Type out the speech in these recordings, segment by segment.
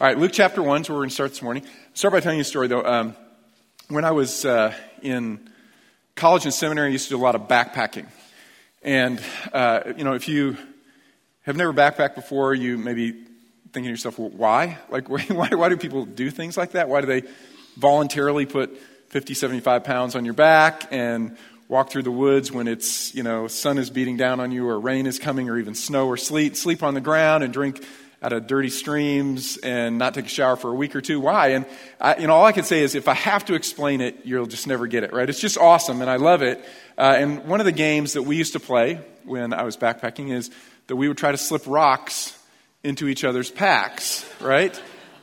All right, Luke chapter 1 is where we're going to start this morning. start by telling you a story, though. Um, when I was uh, in college and seminary, I used to do a lot of backpacking. And, uh, you know, if you have never backpacked before, you may be thinking to yourself, well, why? Like, why, why do people do things like that? Why do they voluntarily put 50, 75 pounds on your back and walk through the woods when it's, you know, sun is beating down on you or rain is coming or even snow or sleet, sleep on the ground and drink out of dirty streams and not take a shower for a week or two. Why? And I, you know, all I can say is if I have to explain it, you'll just never get it, right? It's just awesome and I love it. Uh, and one of the games that we used to play when I was backpacking is that we would try to slip rocks into each other's packs, right?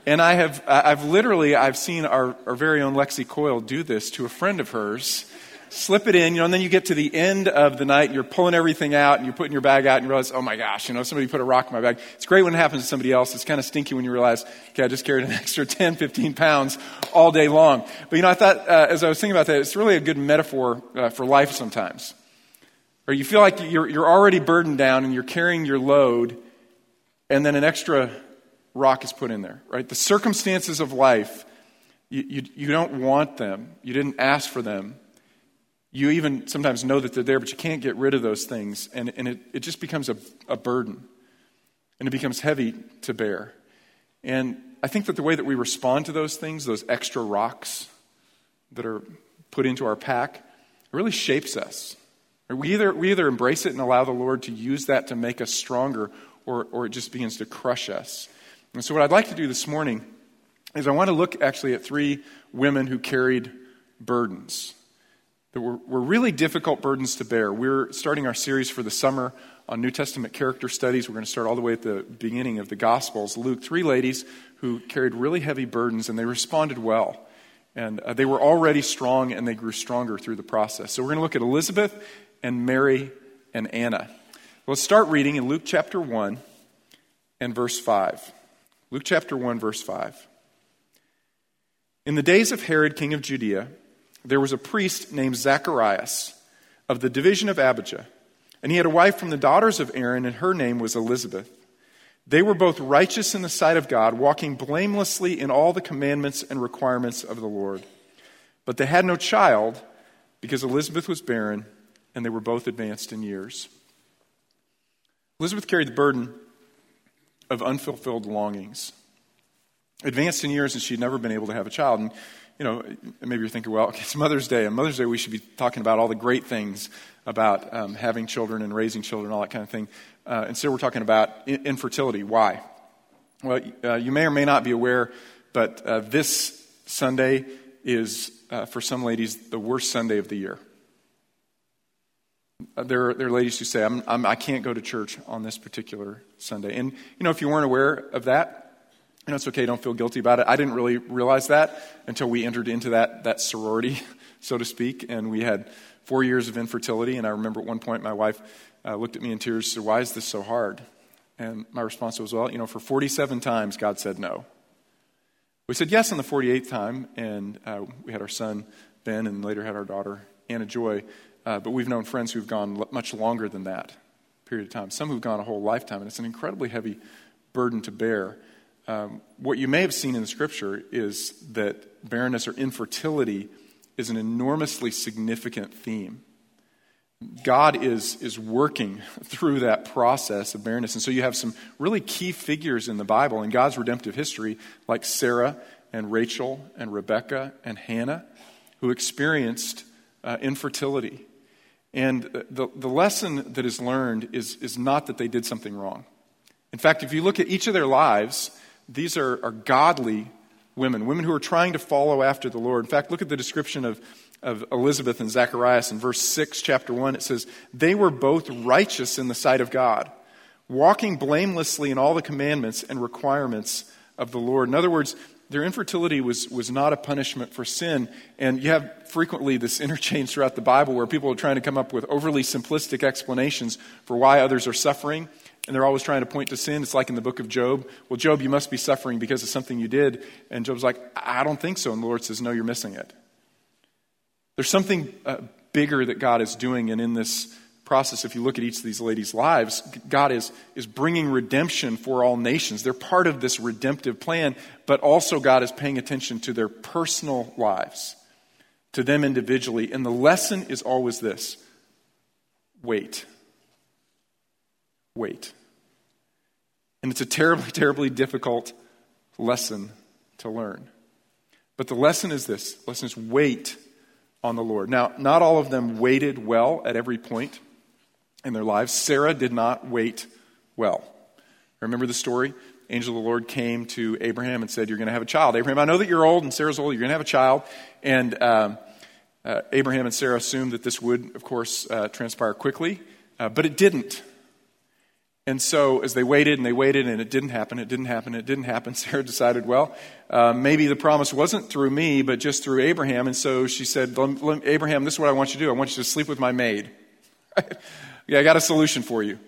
And I have, I've literally, I've seen our, our very own Lexi Coyle do this to a friend of hers slip it in, you know, and then you get to the end of the night, and you're pulling everything out and you're putting your bag out and you realize, oh my gosh, you know, somebody put a rock in my bag. It's great when it happens to somebody else. It's kind of stinky when you realize, okay, I just carried an extra 10, 15 pounds all day long. But you know, I thought, uh, as I was thinking about that, it's really a good metaphor uh, for life sometimes. Or you feel like you're, you're already burdened down and you're carrying your load and then an extra rock is put in there, right? The circumstances of life, you, you, you don't want them. You didn't ask for them you even sometimes know that they're there, but you can't get rid of those things. And, and it, it just becomes a, a burden. And it becomes heavy to bear. And I think that the way that we respond to those things, those extra rocks that are put into our pack, really shapes us. We either, we either embrace it and allow the Lord to use that to make us stronger, or, or it just begins to crush us. And so, what I'd like to do this morning is I want to look actually at three women who carried burdens that were, were really difficult burdens to bear. We're starting our series for the summer on New Testament character studies. We're going to start all the way at the beginning of the Gospels. Luke, three ladies who carried really heavy burdens and they responded well. And uh, they were already strong and they grew stronger through the process. So we're going to look at Elizabeth and Mary and Anna. Let's start reading in Luke chapter 1 and verse 5. Luke chapter 1, verse 5. In the days of Herod, king of Judea, there was a priest named Zacharias of the division of Abijah, and he had a wife from the daughters of Aaron, and her name was Elizabeth. They were both righteous in the sight of God, walking blamelessly in all the commandments and requirements of the Lord. But they had no child because Elizabeth was barren, and they were both advanced in years. Elizabeth carried the burden of unfulfilled longings. Advanced in years, and she'd never been able to have a child. And you know, maybe you're thinking, well, it's Mother's Day. And Mother's Day, we should be talking about all the great things about um, having children and raising children, all that kind of thing. Uh, instead, we're talking about infertility. Why? Well, uh, you may or may not be aware, but uh, this Sunday is, uh, for some ladies, the worst Sunday of the year. Uh, there, are, there are ladies who say, I'm, I'm, I can not go to church on this particular Sunday. And, you know, if you weren't aware of that, know, it's okay, don't feel guilty about it. I didn't really realize that until we entered into that, that sorority, so to speak, and we had four years of infertility. And I remember at one point my wife uh, looked at me in tears, and said, Why is this so hard? And my response was, Well, you know, for 47 times God said no. We said yes on the 48th time, and uh, we had our son, Ben, and later had our daughter, Anna Joy. Uh, but we've known friends who've gone much longer than that period of time, some who've gone a whole lifetime, and it's an incredibly heavy burden to bear um, what you may have seen in the scripture is that barrenness or infertility is an enormously significant theme. God is, is working through that process of barrenness. And so you have some really key figures in the Bible in God's redemptive history, like Sarah and Rachel and Rebecca and Hannah, who experienced uh, infertility. And the, the lesson that is learned is, is not that they did something wrong. In fact, if you look at each of their lives, these are, are godly women, women who are trying to follow after the Lord. In fact, look at the description of, of Elizabeth and Zacharias in verse 6, chapter 1. It says, They were both righteous in the sight of God, walking blamelessly in all the commandments and requirements of the Lord. In other words, their infertility was, was not a punishment for sin. And you have frequently this interchange throughout the Bible where people are trying to come up with overly simplistic explanations for why others are suffering and they're always trying to point to sin. It's like in the book of Job. Well, Job, you must be suffering because of something you did. And Job's like, I don't think so. And the Lord says, No, you're missing it. There's something uh, bigger that God is doing, and in this process, if you look at each of these ladies' lives, God is, is bringing redemption for all nations. They're part of this redemptive plan, but also God is paying attention to their personal lives, to them individually. And the lesson is always this wait. Wait. And it's a terribly, terribly difficult lesson to learn. But the lesson is this the lesson is wait on the Lord. Now, not all of them waited well at every point in their lives. Sarah did not wait well. Remember the story? Angel of the Lord came to Abraham and said, You're going to have a child. Abraham, I know that you're old and Sarah's old. You're going to have a child. And um, uh, Abraham and Sarah assumed that this would, of course, uh, transpire quickly, uh, but it didn't. And so, as they waited and they waited and it didn't happen, it didn't happen, it didn't happen, Sarah decided, well, uh, maybe the promise wasn't through me, but just through Abraham. And so she said, Abraham, this is what I want you to do. I want you to sleep with my maid. Yeah, I got a solution for you.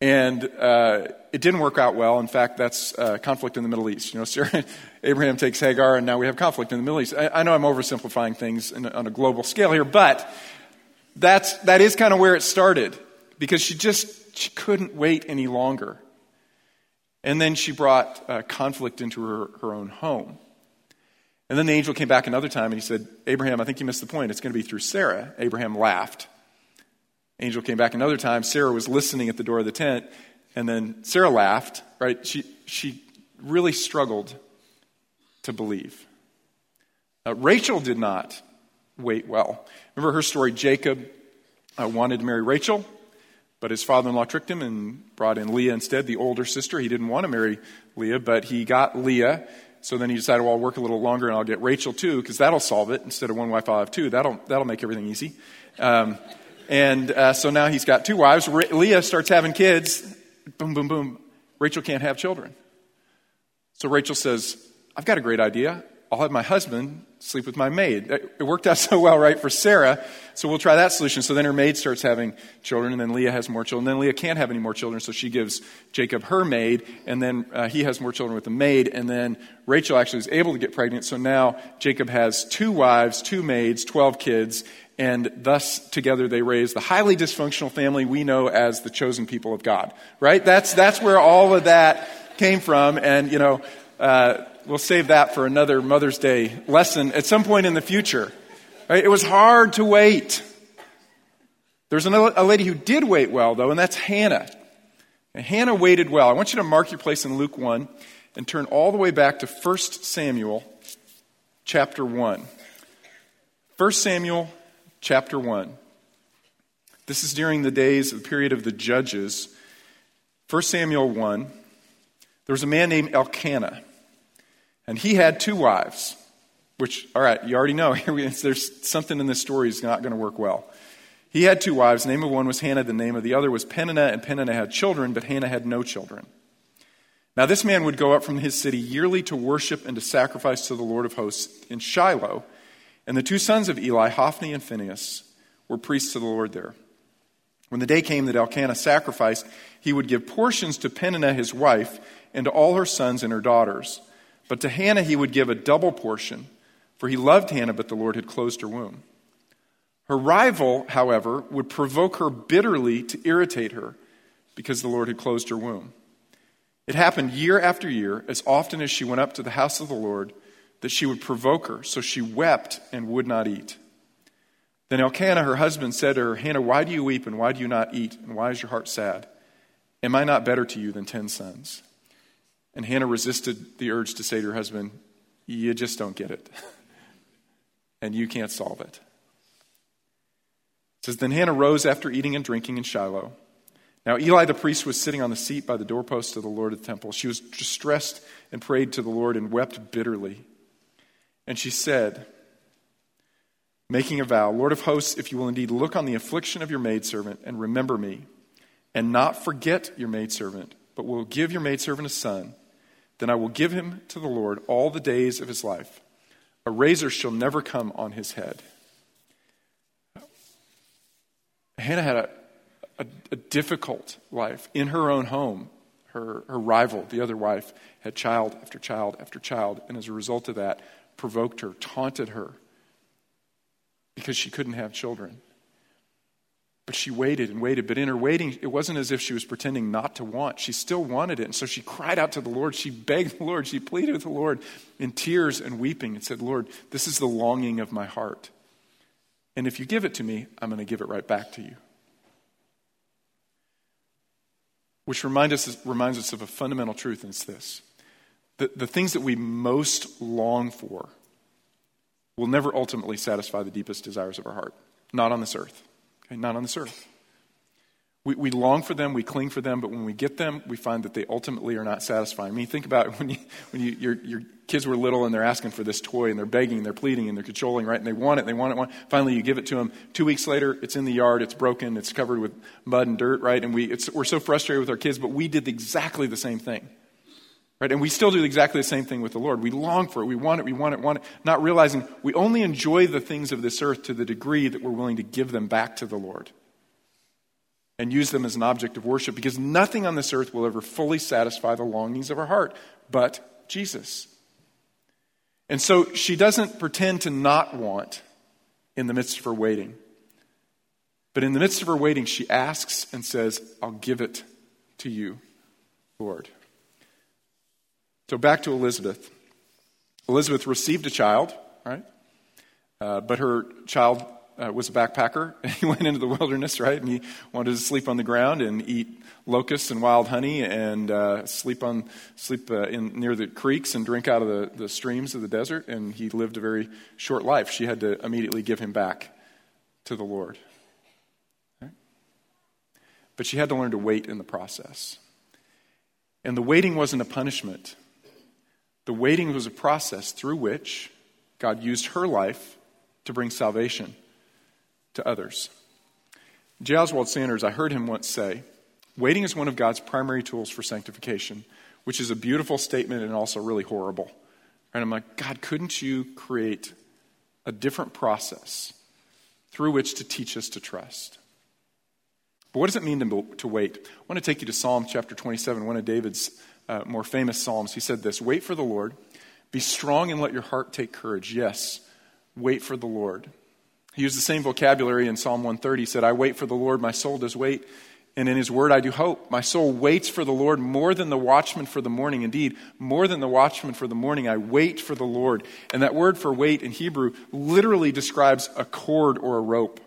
And uh, it didn't work out well. In fact, that's uh, conflict in the Middle East. You know, Sarah, Abraham takes Hagar, and now we have conflict in the Middle East. I, I know I'm oversimplifying things in, on a global scale here, but that's, that is kind of where it started because she just she couldn't wait any longer. And then she brought uh, conflict into her, her own home. And then the angel came back another time and he said, Abraham, I think you missed the point. It's going to be through Sarah. Abraham laughed. Angel came back another time. Sarah was listening at the door of the tent, and then Sarah laughed, right? She, she really struggled to believe. Uh, Rachel did not wait well. Remember her story? Jacob uh, wanted to marry Rachel, but his father in law tricked him and brought in Leah instead, the older sister. He didn't want to marry Leah, but he got Leah. So then he decided, well, I'll work a little longer and I'll get Rachel too, because that'll solve it. Instead of one wife, I'll have two. That'll, that'll make everything easy. Um, and uh, so now he's got two wives. Ra- Leah starts having kids. Boom, boom, boom. Rachel can't have children. So Rachel says, I've got a great idea. I'll have my husband sleep with my maid. It worked out so well, right, for Sarah. So we'll try that solution. So then her maid starts having children, and then Leah has more children. Then Leah can't have any more children, so she gives Jacob her maid, and then uh, he has more children with the maid. And then Rachel actually is able to get pregnant. So now Jacob has two wives, two maids, 12 kids, and thus together they raise the highly dysfunctional family we know as the chosen people of God. Right? That's that's where all of that came from, and you know, uh, we'll save that for another Mother's Day lesson at some point in the future. Right? It was hard to wait. There's a lady who did wait well, though, and that's Hannah. And Hannah waited well. I want you to mark your place in Luke 1 and turn all the way back to 1 Samuel chapter 1. 1 Samuel chapter 1. This is during the days of the period of the judges. 1 Samuel 1. There was a man named Elkanah, and he had two wives, which, all right, you already know. There's something in this story is not going to work well. He had two wives. The name of one was Hannah, the name of the other was Peninnah, and Peninnah had children, but Hannah had no children. Now, this man would go up from his city yearly to worship and to sacrifice to the Lord of hosts in Shiloh and the two sons of Eli, Hophni and Phinehas, were priests to the Lord there. When the day came that Elkanah sacrificed, he would give portions to Peninnah his wife and to all her sons and her daughters. But to Hannah he would give a double portion, for he loved Hannah, but the Lord had closed her womb. Her rival, however, would provoke her bitterly to irritate her because the Lord had closed her womb. It happened year after year, as often as she went up to the house of the Lord that she would provoke her. So she wept and would not eat. Then Elkanah, her husband, said to her, Hannah, why do you weep and why do you not eat? And why is your heart sad? Am I not better to you than ten sons? And Hannah resisted the urge to say to her husband, You just don't get it. and you can't solve it. It says, Then Hannah rose after eating and drinking in Shiloh. Now Eli the priest was sitting on the seat by the doorpost of the Lord of the temple. She was distressed and prayed to the Lord and wept bitterly. And she said, making a vow, Lord of hosts, if you will indeed look on the affliction of your maidservant and remember me, and not forget your maidservant, but will give your maidservant a son, then I will give him to the Lord all the days of his life. A razor shall never come on his head. Hannah had a, a, a difficult life in her own home. Her, her rival, the other wife, had child after child after child, and as a result of that, provoked her, taunted her, because she couldn't have children. But she waited and waited. But in her waiting, it wasn't as if she was pretending not to want. She still wanted it. And so she cried out to the Lord. She begged the Lord. She pleaded with the Lord in tears and weeping and said, Lord, this is the longing of my heart. And if you give it to me, I'm going to give it right back to you. Which remind us, reminds us of a fundamental truth, and it's this the, the things that we most long for will never ultimately satisfy the deepest desires of our heart. Not on this earth. Not on this earth. We, we long for them, we cling for them, but when we get them, we find that they ultimately are not satisfying. I mean, think about when, you, when you, your, your kids were little and they're asking for this toy and they're begging and they're pleading and they're cajoling, right? And they want it, they want it, want it. Finally, you give it to them. Two weeks later, it's in the yard, it's broken, it's covered with mud and dirt, right? And we, we're so frustrated with our kids, but we did exactly the same thing. Right? And we still do exactly the same thing with the Lord. We long for it. We want it. We want it. Want it. Not realizing we only enjoy the things of this earth to the degree that we're willing to give them back to the Lord and use them as an object of worship because nothing on this earth will ever fully satisfy the longings of our heart but Jesus. And so she doesn't pretend to not want in the midst of her waiting. But in the midst of her waiting, she asks and says, I'll give it to you, Lord. So back to Elizabeth. Elizabeth received a child, right? Uh, but her child uh, was a backpacker. He went into the wilderness, right? And he wanted to sleep on the ground and eat locusts and wild honey and uh, sleep on sleep uh, in, near the creeks and drink out of the, the streams of the desert. And he lived a very short life. She had to immediately give him back to the Lord. But she had to learn to wait in the process. And the waiting wasn't a punishment. The waiting was a process through which God used her life to bring salvation to others. J. Oswald Sanders, I heard him once say, Waiting is one of God's primary tools for sanctification, which is a beautiful statement and also really horrible. And I'm like, God, couldn't you create a different process through which to teach us to trust? But what does it mean to, to wait? I want to take you to Psalm chapter 27, one of David's uh, more famous Psalms, he said this Wait for the Lord, be strong and let your heart take courage. Yes, wait for the Lord. He used the same vocabulary in Psalm 130. He said, I wait for the Lord, my soul does wait, and in his word I do hope. My soul waits for the Lord more than the watchman for the morning. Indeed, more than the watchman for the morning, I wait for the Lord. And that word for wait in Hebrew literally describes a cord or a rope.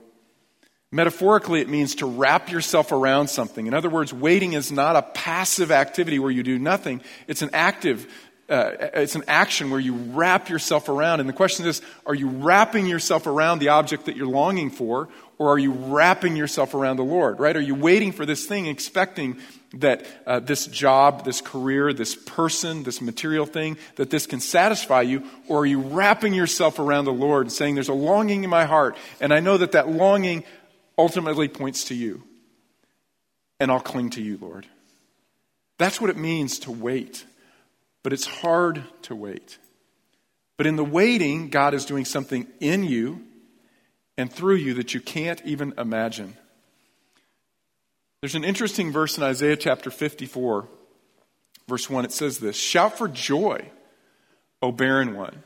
Metaphorically, it means to wrap yourself around something. In other words, waiting is not a passive activity where you do nothing. It's an active, uh, it's an action where you wrap yourself around. And the question is, are you wrapping yourself around the object that you're longing for, or are you wrapping yourself around the Lord, right? Are you waiting for this thing, expecting that uh, this job, this career, this person, this material thing, that this can satisfy you? Or are you wrapping yourself around the Lord and saying, there's a longing in my heart, and I know that that longing ultimately points to you. And I'll cling to you, Lord. That's what it means to wait. But it's hard to wait. But in the waiting, God is doing something in you and through you that you can't even imagine. There's an interesting verse in Isaiah chapter 54, verse 1. It says this Shout for joy, O barren one.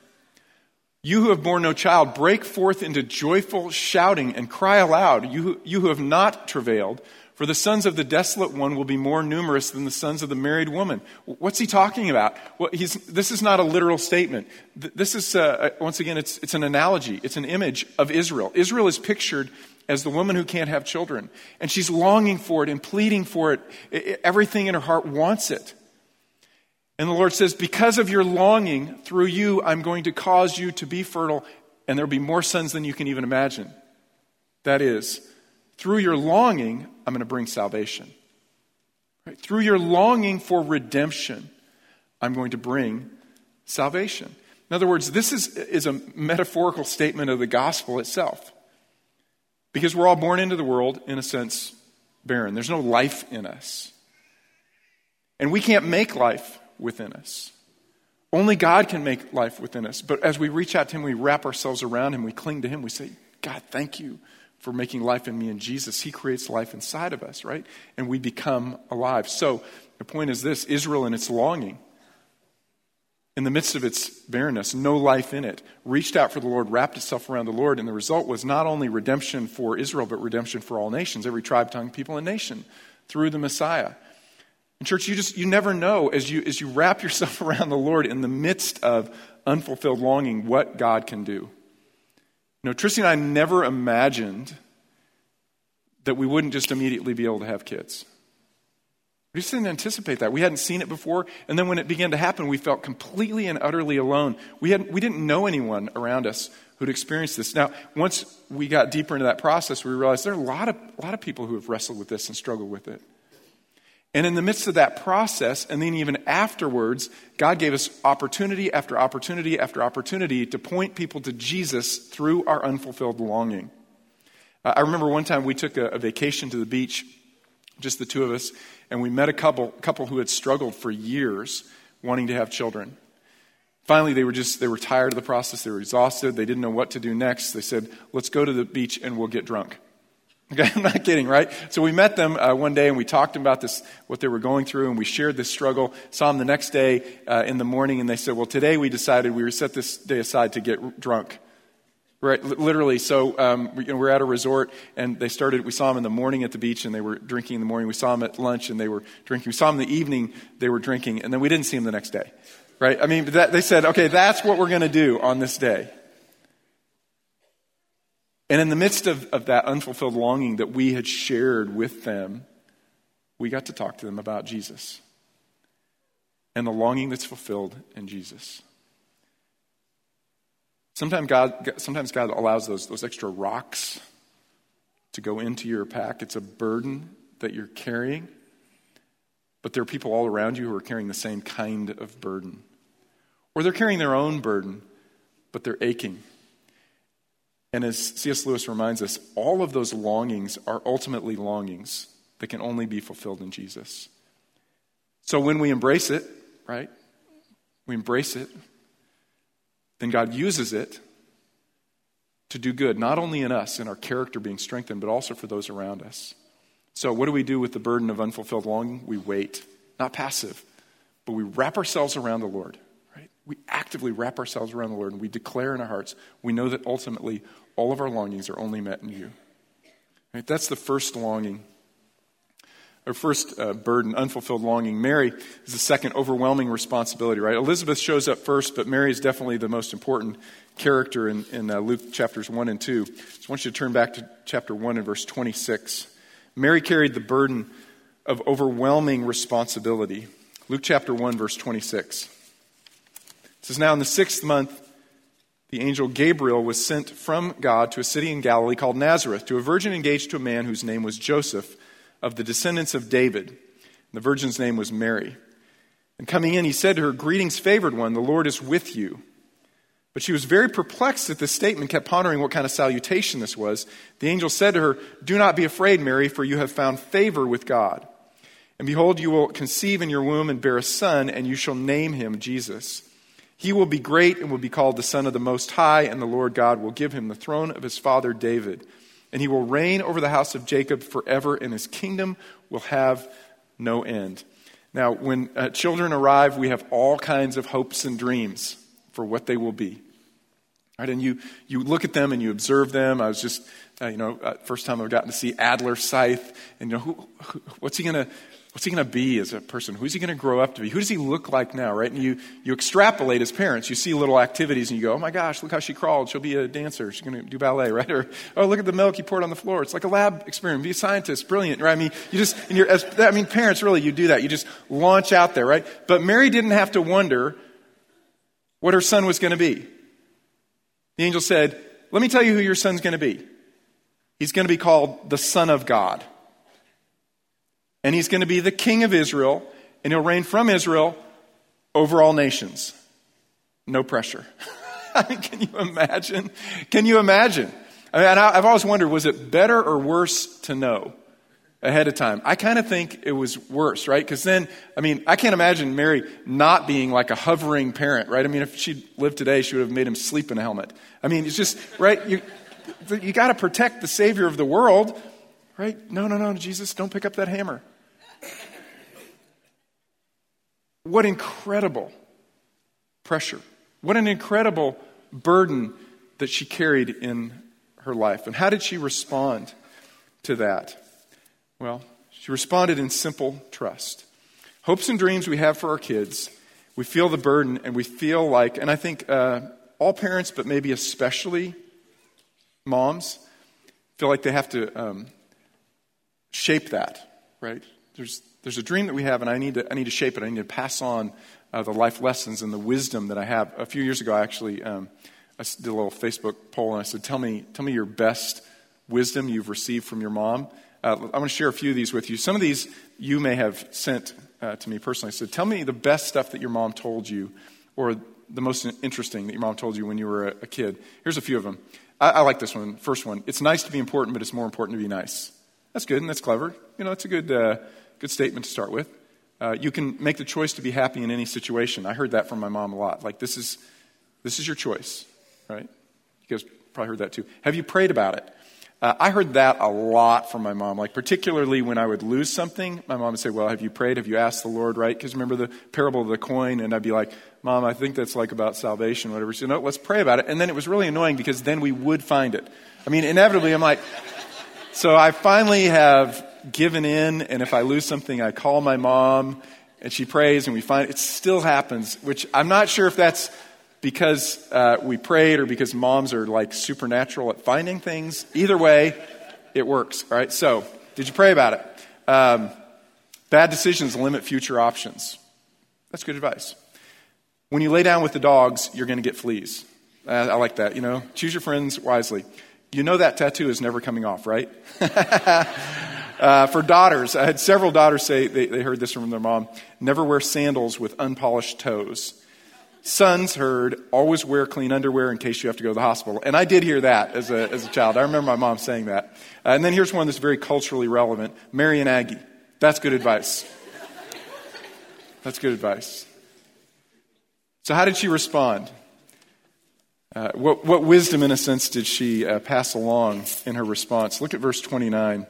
You who have borne no child, break forth into joyful shouting and cry aloud, you who, you who have not travailed, for the sons of the desolate one will be more numerous than the sons of the married woman. What's he talking about? Well, this is not a literal statement. This is, uh, uh, once again, it's, it's an analogy, it's an image of Israel. Israel is pictured as the woman who can't have children, and she's longing for it and pleading for it. Everything in her heart wants it. And the Lord says, Because of your longing, through you, I'm going to cause you to be fertile, and there'll be more sons than you can even imagine. That is, through your longing, I'm going to bring salvation. Right? Through your longing for redemption, I'm going to bring salvation. In other words, this is, is a metaphorical statement of the gospel itself. Because we're all born into the world, in a sense, barren. There's no life in us. And we can't make life within us. Only God can make life within us. But as we reach out to Him, we wrap ourselves around Him, we cling to Him, we say, God, thank you for making life in me and Jesus. He creates life inside of us, right? And we become alive. So the point is this Israel and its longing in the midst of its barrenness, no life in it, reached out for the Lord, wrapped itself around the Lord, and the result was not only redemption for Israel, but redemption for all nations, every tribe, tongue, people, and nation through the Messiah. And church, you just you never know as you as you wrap yourself around the Lord in the midst of unfulfilled longing what God can do. You know, Tristy and I never imagined that we wouldn't just immediately be able to have kids. We just didn't anticipate that. We hadn't seen it before. And then when it began to happen, we felt completely and utterly alone. We, had, we didn't know anyone around us who'd experienced this. Now, once we got deeper into that process, we realized there are a lot of, a lot of people who have wrestled with this and struggled with it. And in the midst of that process, and then even afterwards, God gave us opportunity after opportunity after opportunity to point people to Jesus through our unfulfilled longing. Uh, I remember one time we took a, a vacation to the beach, just the two of us, and we met a couple, couple who had struggled for years wanting to have children. Finally, they were just, they were tired of the process. They were exhausted. They didn't know what to do next. They said, let's go to the beach and we'll get drunk. Okay, I'm not kidding, right? So we met them uh, one day and we talked about this, what they were going through, and we shared this struggle. Saw them the next day uh, in the morning, and they said, "Well, today we decided we were set this day aside to get drunk." Right, literally. So um, we, you know, we're at a resort, and they started. We saw them in the morning at the beach, and they were drinking in the morning. We saw them at lunch, and they were drinking. We saw them in the evening, they were drinking, and then we didn't see them the next day. Right? I mean, that, they said, "Okay, that's what we're going to do on this day." And in the midst of, of that unfulfilled longing that we had shared with them, we got to talk to them about Jesus and the longing that's fulfilled in Jesus. Sometimes God, sometimes God allows those, those extra rocks to go into your pack. It's a burden that you're carrying, but there are people all around you who are carrying the same kind of burden. Or they're carrying their own burden, but they're aching. And as C.S. Lewis reminds us, all of those longings are ultimately longings that can only be fulfilled in Jesus. So when we embrace it, right? We embrace it then God uses it to do good, not only in us, in our character being strengthened, but also for those around us. So, what do we do with the burden of unfulfilled longing? We wait, not passive, but we wrap ourselves around the Lord? We actively wrap ourselves around the Lord and we declare in our hearts, we know that ultimately all of our longings are only met in you. Right? That's the first longing or first uh, burden, unfulfilled longing. Mary is the second overwhelming responsibility, right? Elizabeth shows up first, but Mary is definitely the most important character in, in uh, Luke chapters 1 and 2. So I want you to turn back to chapter 1 and verse 26. Mary carried the burden of overwhelming responsibility. Luke chapter 1, verse 26. Says, Now in the sixth month, the angel Gabriel was sent from God to a city in Galilee called Nazareth to a virgin engaged to a man whose name was Joseph of the descendants of David. The virgin's name was Mary. And coming in, he said to her, Greetings, favored one, the Lord is with you. But she was very perplexed at this statement, kept pondering what kind of salutation this was. The angel said to her, Do not be afraid, Mary, for you have found favor with God. And behold, you will conceive in your womb and bear a son, and you shall name him Jesus. He will be great and will be called the Son of the Most High, and the Lord God will give him the throne of his father David and he will reign over the house of Jacob forever, and his kingdom will have no end. Now, when uh, children arrive, we have all kinds of hopes and dreams for what they will be. Right? And you, you look at them and you observe them. I was just, uh, you know, uh, first time I've gotten to see Adler Scythe, and you know, who, who, what's he going to What's he going to be as a person? Who's he going to grow up to be? Who does he look like now, right? And you, you extrapolate as parents. You see little activities and you go, oh my gosh, look how she crawled. She'll be a dancer. She's going to do ballet, right? Or, oh, look at the milk you poured on the floor. It's like a lab experiment. Be a scientist. Brilliant, right? I mean, you just, and you're, as, I mean, parents really, you do that. You just launch out there, right? But Mary didn't have to wonder what her son was going to be. The angel said, let me tell you who your son's going to be. He's going to be called the Son of God and he's going to be the king of Israel, and he'll reign from Israel over all nations. No pressure. Can you imagine? Can you imagine? I mean, I've always wondered was it better or worse to know ahead of time? I kind of think it was worse, right? Because then, I mean, I can't imagine Mary not being like a hovering parent, right? I mean, if she'd lived today, she would have made him sleep in a helmet. I mean, it's just, right? You, you got to protect the Savior of the world, right? No, no, no, Jesus, don't pick up that hammer. What incredible pressure. What an incredible burden that she carried in her life. And how did she respond to that? Well, she responded in simple trust. Hopes and dreams we have for our kids, we feel the burden and we feel like, and I think uh, all parents, but maybe especially moms, feel like they have to um, shape that, right? There's, there's a dream that we have, and I need to, I need to shape it. I need to pass on uh, the life lessons and the wisdom that I have. A few years ago, I actually um, I did a little Facebook poll, and I said, "Tell me, tell me your best wisdom you've received from your mom." Uh, I'm going to share a few of these with you. Some of these you may have sent uh, to me personally. I said, "Tell me the best stuff that your mom told you, or the most interesting that your mom told you when you were a, a kid." Here's a few of them. I, I, like this one. First one: It's nice to be important, but it's more important to be nice. That's good and that's clever. You know, it's a good, uh, good statement to start with. Uh, you can make the choice to be happy in any situation. I heard that from my mom a lot. Like, this is, this is your choice, right? You guys probably heard that too. Have you prayed about it? Uh, I heard that a lot from my mom, like particularly when I would lose something. My mom would say, Well, have you prayed? Have you asked the Lord, right? Because remember the parable of the coin? And I'd be like, Mom, I think that's like about salvation, whatever. So, no, let's pray about it. And then it was really annoying because then we would find it. I mean, inevitably, I'm like, so I finally have given in, and if I lose something, I call my mom, and she prays, and we find it still happens, which I'm not sure if that's because uh, we prayed or because moms are like supernatural at finding things. Either way, it works. All right, so did you pray about it? Um, bad decisions limit future options. That's good advice. When you lay down with the dogs, you're going to get fleas. Uh, I like that. You know, choose your friends wisely. You know that tattoo is never coming off, right? Uh, for daughters, I had several daughters say they, they heard this from their mom never wear sandals with unpolished toes. Sons heard always wear clean underwear in case you have to go to the hospital. And I did hear that as a, as a child. I remember my mom saying that. Uh, and then here's one that's very culturally relevant Mary and Aggie. That's good advice. That's good advice. So, how did she respond? Uh, what, what, wisdom, in a sense, did she uh, pass along in her response? Look at verse 29.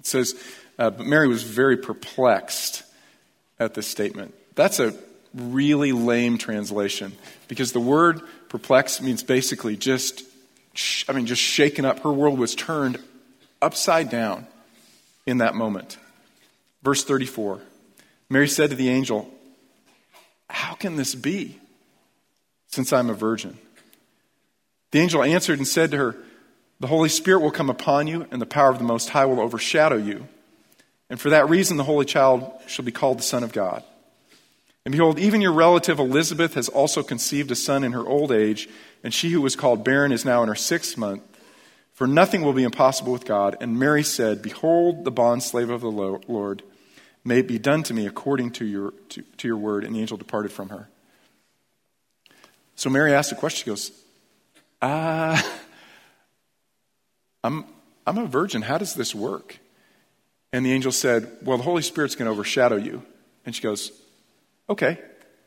It says, uh, But Mary was very perplexed at this statement. That's a really lame translation because the word perplexed means basically just, I mean, just shaken up. Her world was turned upside down in that moment. Verse 34 Mary said to the angel, How can this be since I'm a virgin? The angel answered and said to her, the Holy Spirit will come upon you, and the power of the Most High will overshadow you. And for that reason, the Holy Child shall be called the Son of God. And behold, even your relative Elizabeth has also conceived a son in her old age, and she who was called barren is now in her sixth month. For nothing will be impossible with God. And Mary said, Behold, the bondslave of the Lord, may it be done to me according to your, to, to your word. And the angel departed from her. So Mary asked a question. She goes. Uh, I'm, I'm a virgin. How does this work? And the angel said, Well, the Holy Spirit's going to overshadow you. And she goes, Okay.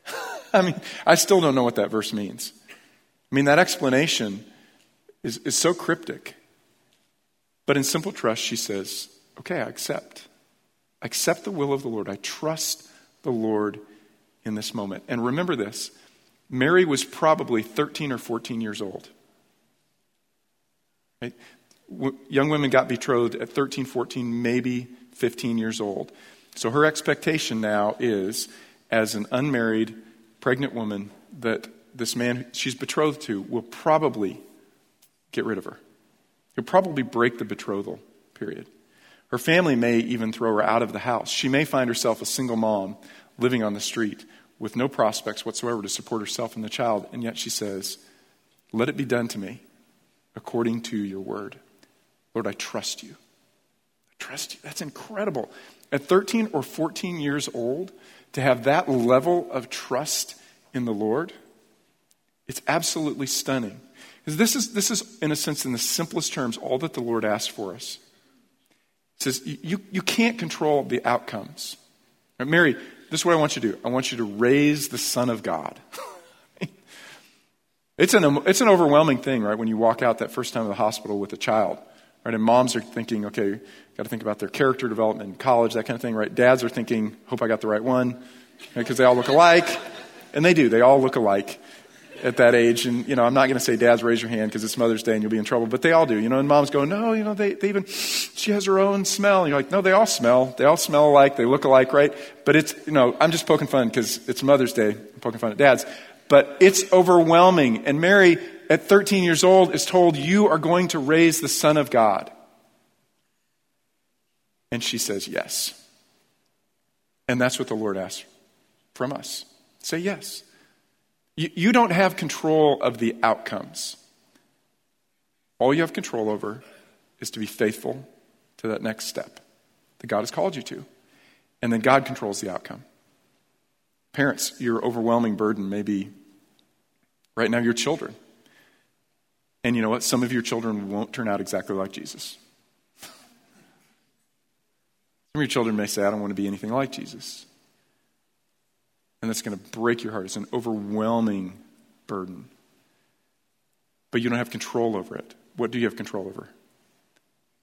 I mean, I still don't know what that verse means. I mean, that explanation is, is so cryptic. But in simple trust, she says, Okay, I accept. I accept the will of the Lord. I trust the Lord in this moment. And remember this Mary was probably 13 or 14 years old. Right? young women got betrothed at 13, 14, maybe 15 years old. So her expectation now is, as an unmarried, pregnant woman, that this man she's betrothed to will probably get rid of her. He'll probably break the betrothal period. Her family may even throw her out of the house. She may find herself a single mom living on the street with no prospects whatsoever to support herself and the child. And yet she says, Let it be done to me according to your word. Lord, I trust you. I trust you. That's incredible. At 13 or 14 years old, to have that level of trust in the Lord, it's absolutely stunning. Because this is, this is, in a sense, in the simplest terms, all that the Lord asks for us. He says, you, you can't control the outcomes. Mary, this is what I want you to do. I want you to raise the Son of God. it's, an, it's an overwhelming thing, right, when you walk out that first time of the hospital with a child. Right? And moms are thinking, okay, got to think about their character development in college, that kind of thing, right? Dads are thinking, hope I got the right one, because right? they all look alike. And they do. They all look alike at that age. And, you know, I'm not going to say dads raise your hand because it's Mother's Day and you'll be in trouble, but they all do. You know, and mom's going, no, you know, they, they even, she has her own smell. And you're like, no, they all smell. They all smell alike. They look alike, right? But it's, you know, I'm just poking fun because it's Mother's Day. I'm poking fun at dads. But it's overwhelming. And Mary, at 13 years old, is told, you are going to raise the Son of God. And she says, yes. And that's what the Lord asks from us. Say yes. You, you don't have control of the outcomes. All you have control over is to be faithful to that next step that God has called you to. And then God controls the outcome. Parents, your overwhelming burden may be right now your children. And you know what? Some of your children won't turn out exactly like Jesus. Some of your children may say, I don't want to be anything like Jesus and that's going to break your heart. It's an overwhelming burden. But you don't have control over it. What do you have control over?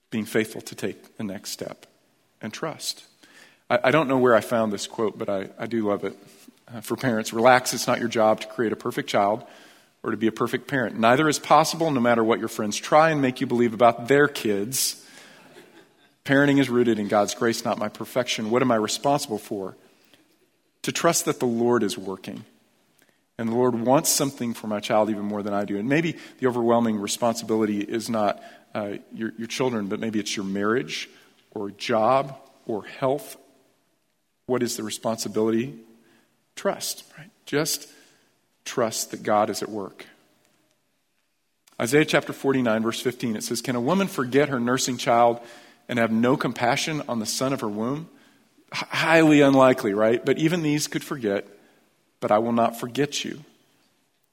Being faithful to take the next step and trust. I, I don't know where I found this quote, but I, I do love it. Uh, for parents, relax. It's not your job to create a perfect child or to be a perfect parent. Neither is possible, no matter what your friends try and make you believe about their kids. Parenting is rooted in God's grace, not my perfection. What am I responsible for? to trust that the Lord is working. And the Lord wants something for my child even more than I do. And maybe the overwhelming responsibility is not uh, your, your children, but maybe it's your marriage or job or health. What is the responsibility? Trust, right? Just trust that God is at work. Isaiah chapter 49, verse 15, it says, Can a woman forget her nursing child and have no compassion on the son of her womb? highly unlikely, right? But even these could forget, but I will not forget you.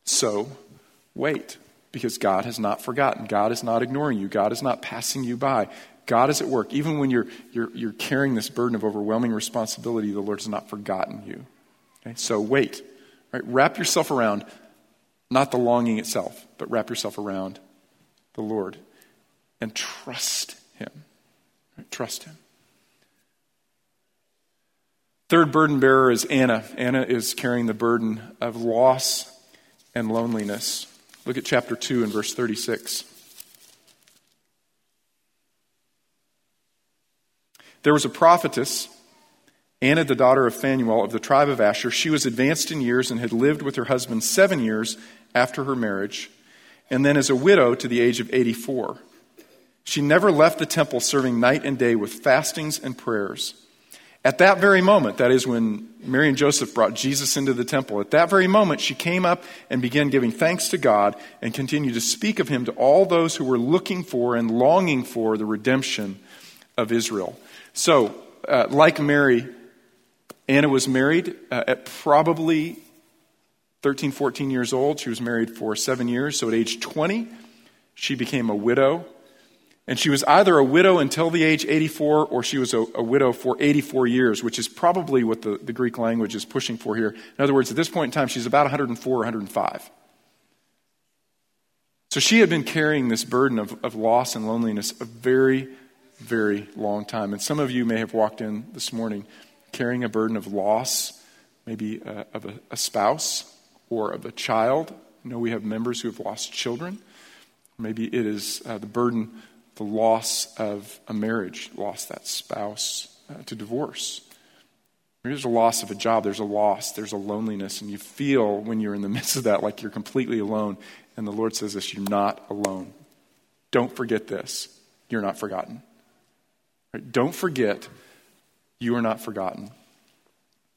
So wait, because God has not forgotten. God is not ignoring you. God is not passing you by. God is at work. Even when you're, you're, you're carrying this burden of overwhelming responsibility, the Lord has not forgotten you. Okay? So wait. Right? Wrap yourself around not the longing itself, but wrap yourself around the Lord and trust Him. Right? Trust Him. Third burden bearer is Anna. Anna is carrying the burden of loss and loneliness. Look at chapter 2 and verse 36. There was a prophetess, Anna, the daughter of Phanuel of the tribe of Asher. She was advanced in years and had lived with her husband seven years after her marriage, and then as a widow to the age of 84. She never left the temple, serving night and day with fastings and prayers. At that very moment, that is when Mary and Joseph brought Jesus into the temple, at that very moment, she came up and began giving thanks to God and continued to speak of him to all those who were looking for and longing for the redemption of Israel. So, uh, like Mary, Anna was married uh, at probably 13, 14 years old. She was married for seven years. So, at age 20, she became a widow and she was either a widow until the age 84 or she was a, a widow for 84 years, which is probably what the, the Greek language is pushing for here. In other words, at this point in time, she's about 104 or 105. So she had been carrying this burden of, of loss and loneliness a very, very long time. And some of you may have walked in this morning carrying a burden of loss, maybe uh, of a, a spouse or of a child. I know we have members who have lost children. Maybe it is uh, the burden the loss of a marriage, lost that spouse uh, to divorce. Maybe there's a loss of a job, there's a loss, there's a loneliness, and you feel when you're in the midst of that like you're completely alone. And the Lord says this you're not alone. Don't forget this. You're not forgotten. Right? Don't forget you are not forgotten.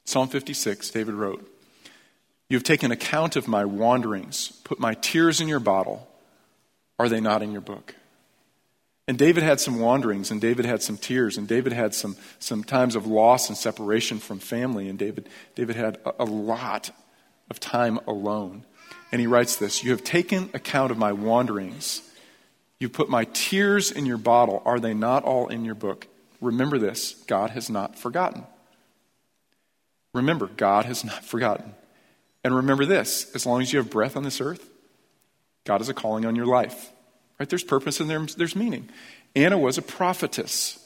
Psalm 56, David wrote, You have taken account of my wanderings, put my tears in your bottle. Are they not in your book? And David had some wanderings, and David had some tears, and David had some, some times of loss and separation from family, and David, David had a, a lot of time alone. And he writes this You have taken account of my wanderings. You put my tears in your bottle. Are they not all in your book? Remember this God has not forgotten. Remember, God has not forgotten. And remember this as long as you have breath on this earth, God is a calling on your life. Right? There's purpose and there's, meaning. Anna was a prophetess.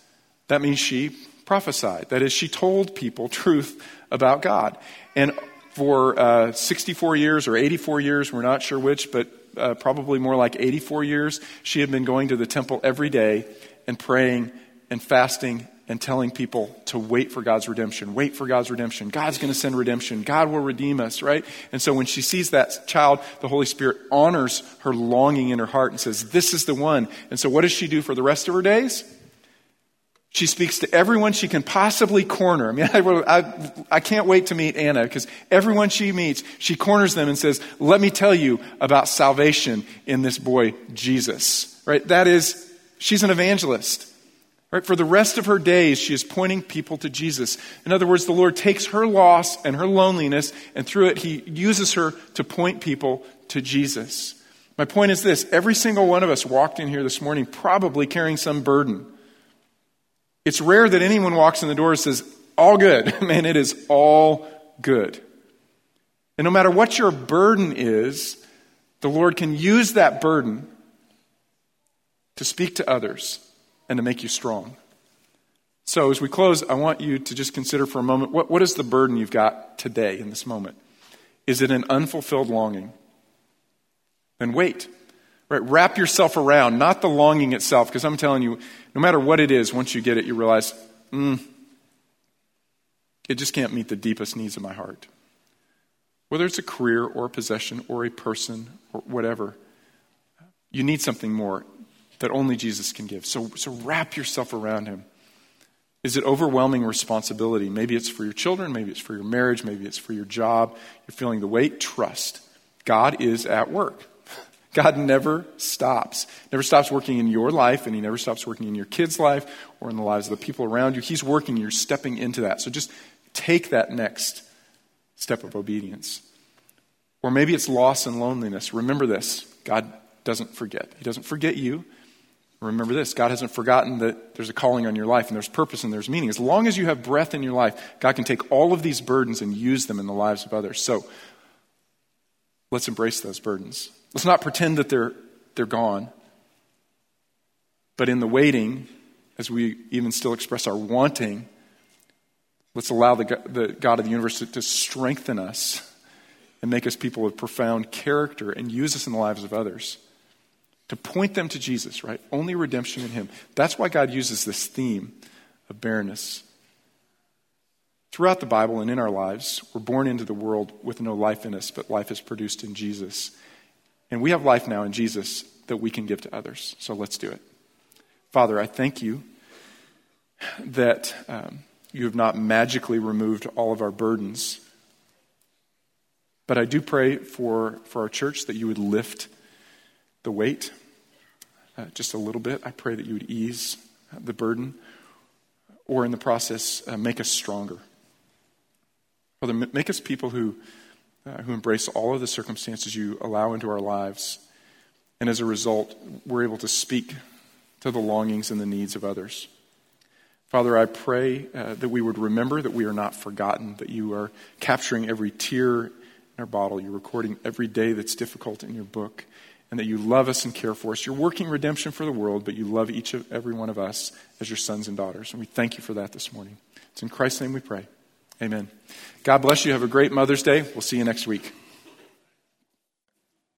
That means she prophesied. That is, she told people truth about God. And for uh, 64 years or 84 years, we're not sure which, but uh, probably more like 84 years, she had been going to the temple every day and praying and fasting and telling people to wait for God's redemption. Wait for God's redemption. God's going to send redemption. God will redeem us, right? And so when she sees that child, the Holy Spirit honors her longing in her heart and says, This is the one. And so what does she do for the rest of her days? She speaks to everyone she can possibly corner. I mean, I, I, I can't wait to meet Anna because everyone she meets, she corners them and says, Let me tell you about salvation in this boy, Jesus. Right? That is, she's an evangelist. Right? For the rest of her days, she is pointing people to Jesus. In other words, the Lord takes her loss and her loneliness, and through it, He uses her to point people to Jesus. My point is this every single one of us walked in here this morning probably carrying some burden. It's rare that anyone walks in the door and says, All good. Man, it is all good. And no matter what your burden is, the Lord can use that burden to speak to others and to make you strong. So, as we close, I want you to just consider for a moment what, what is the burden you've got today in this moment? Is it an unfulfilled longing? Then wait. Right? Wrap yourself around, not the longing itself, because I'm telling you, no matter what it is, once you get it, you realize, mm, it just can't meet the deepest needs of my heart. Whether it's a career or a possession or a person or whatever, you need something more that only Jesus can give. So, so wrap yourself around him. Is it overwhelming responsibility? Maybe it's for your children, maybe it's for your marriage, maybe it's for your job. You're feeling the weight. Trust. God is at work. God never stops. Never stops working in your life, and He never stops working in your kids' life or in the lives of the people around you. He's working, you're stepping into that. So just take that next step of obedience. Or maybe it's loss and loneliness. Remember this God doesn't forget. He doesn't forget you. Remember this God hasn't forgotten that there's a calling on your life and there's purpose and there's meaning. As long as you have breath in your life, God can take all of these burdens and use them in the lives of others. So let's embrace those burdens. Let's not pretend that they're, they're gone. But in the waiting, as we even still express our wanting, let's allow the, the God of the universe to, to strengthen us and make us people of profound character and use us in the lives of others to point them to Jesus, right? Only redemption in Him. That's why God uses this theme of barrenness. Throughout the Bible and in our lives, we're born into the world with no life in us, but life is produced in Jesus. And we have life now in Jesus that we can give to others. So let's do it. Father, I thank you that um, you have not magically removed all of our burdens. But I do pray for, for our church that you would lift the weight uh, just a little bit. I pray that you would ease the burden or in the process uh, make us stronger. Father, make us people who, uh, who embrace all of the circumstances you allow into our lives. And as a result, we're able to speak to the longings and the needs of others. Father, I pray uh, that we would remember that we are not forgotten, that you are capturing every tear in our bottle, you're recording every day that's difficult in your book, and that you love us and care for us. You're working redemption for the world, but you love each of every one of us as your sons and daughters. And we thank you for that this morning. It's in Christ's name we pray. Amen. God bless you. Have a great Mother's Day. We'll see you next week.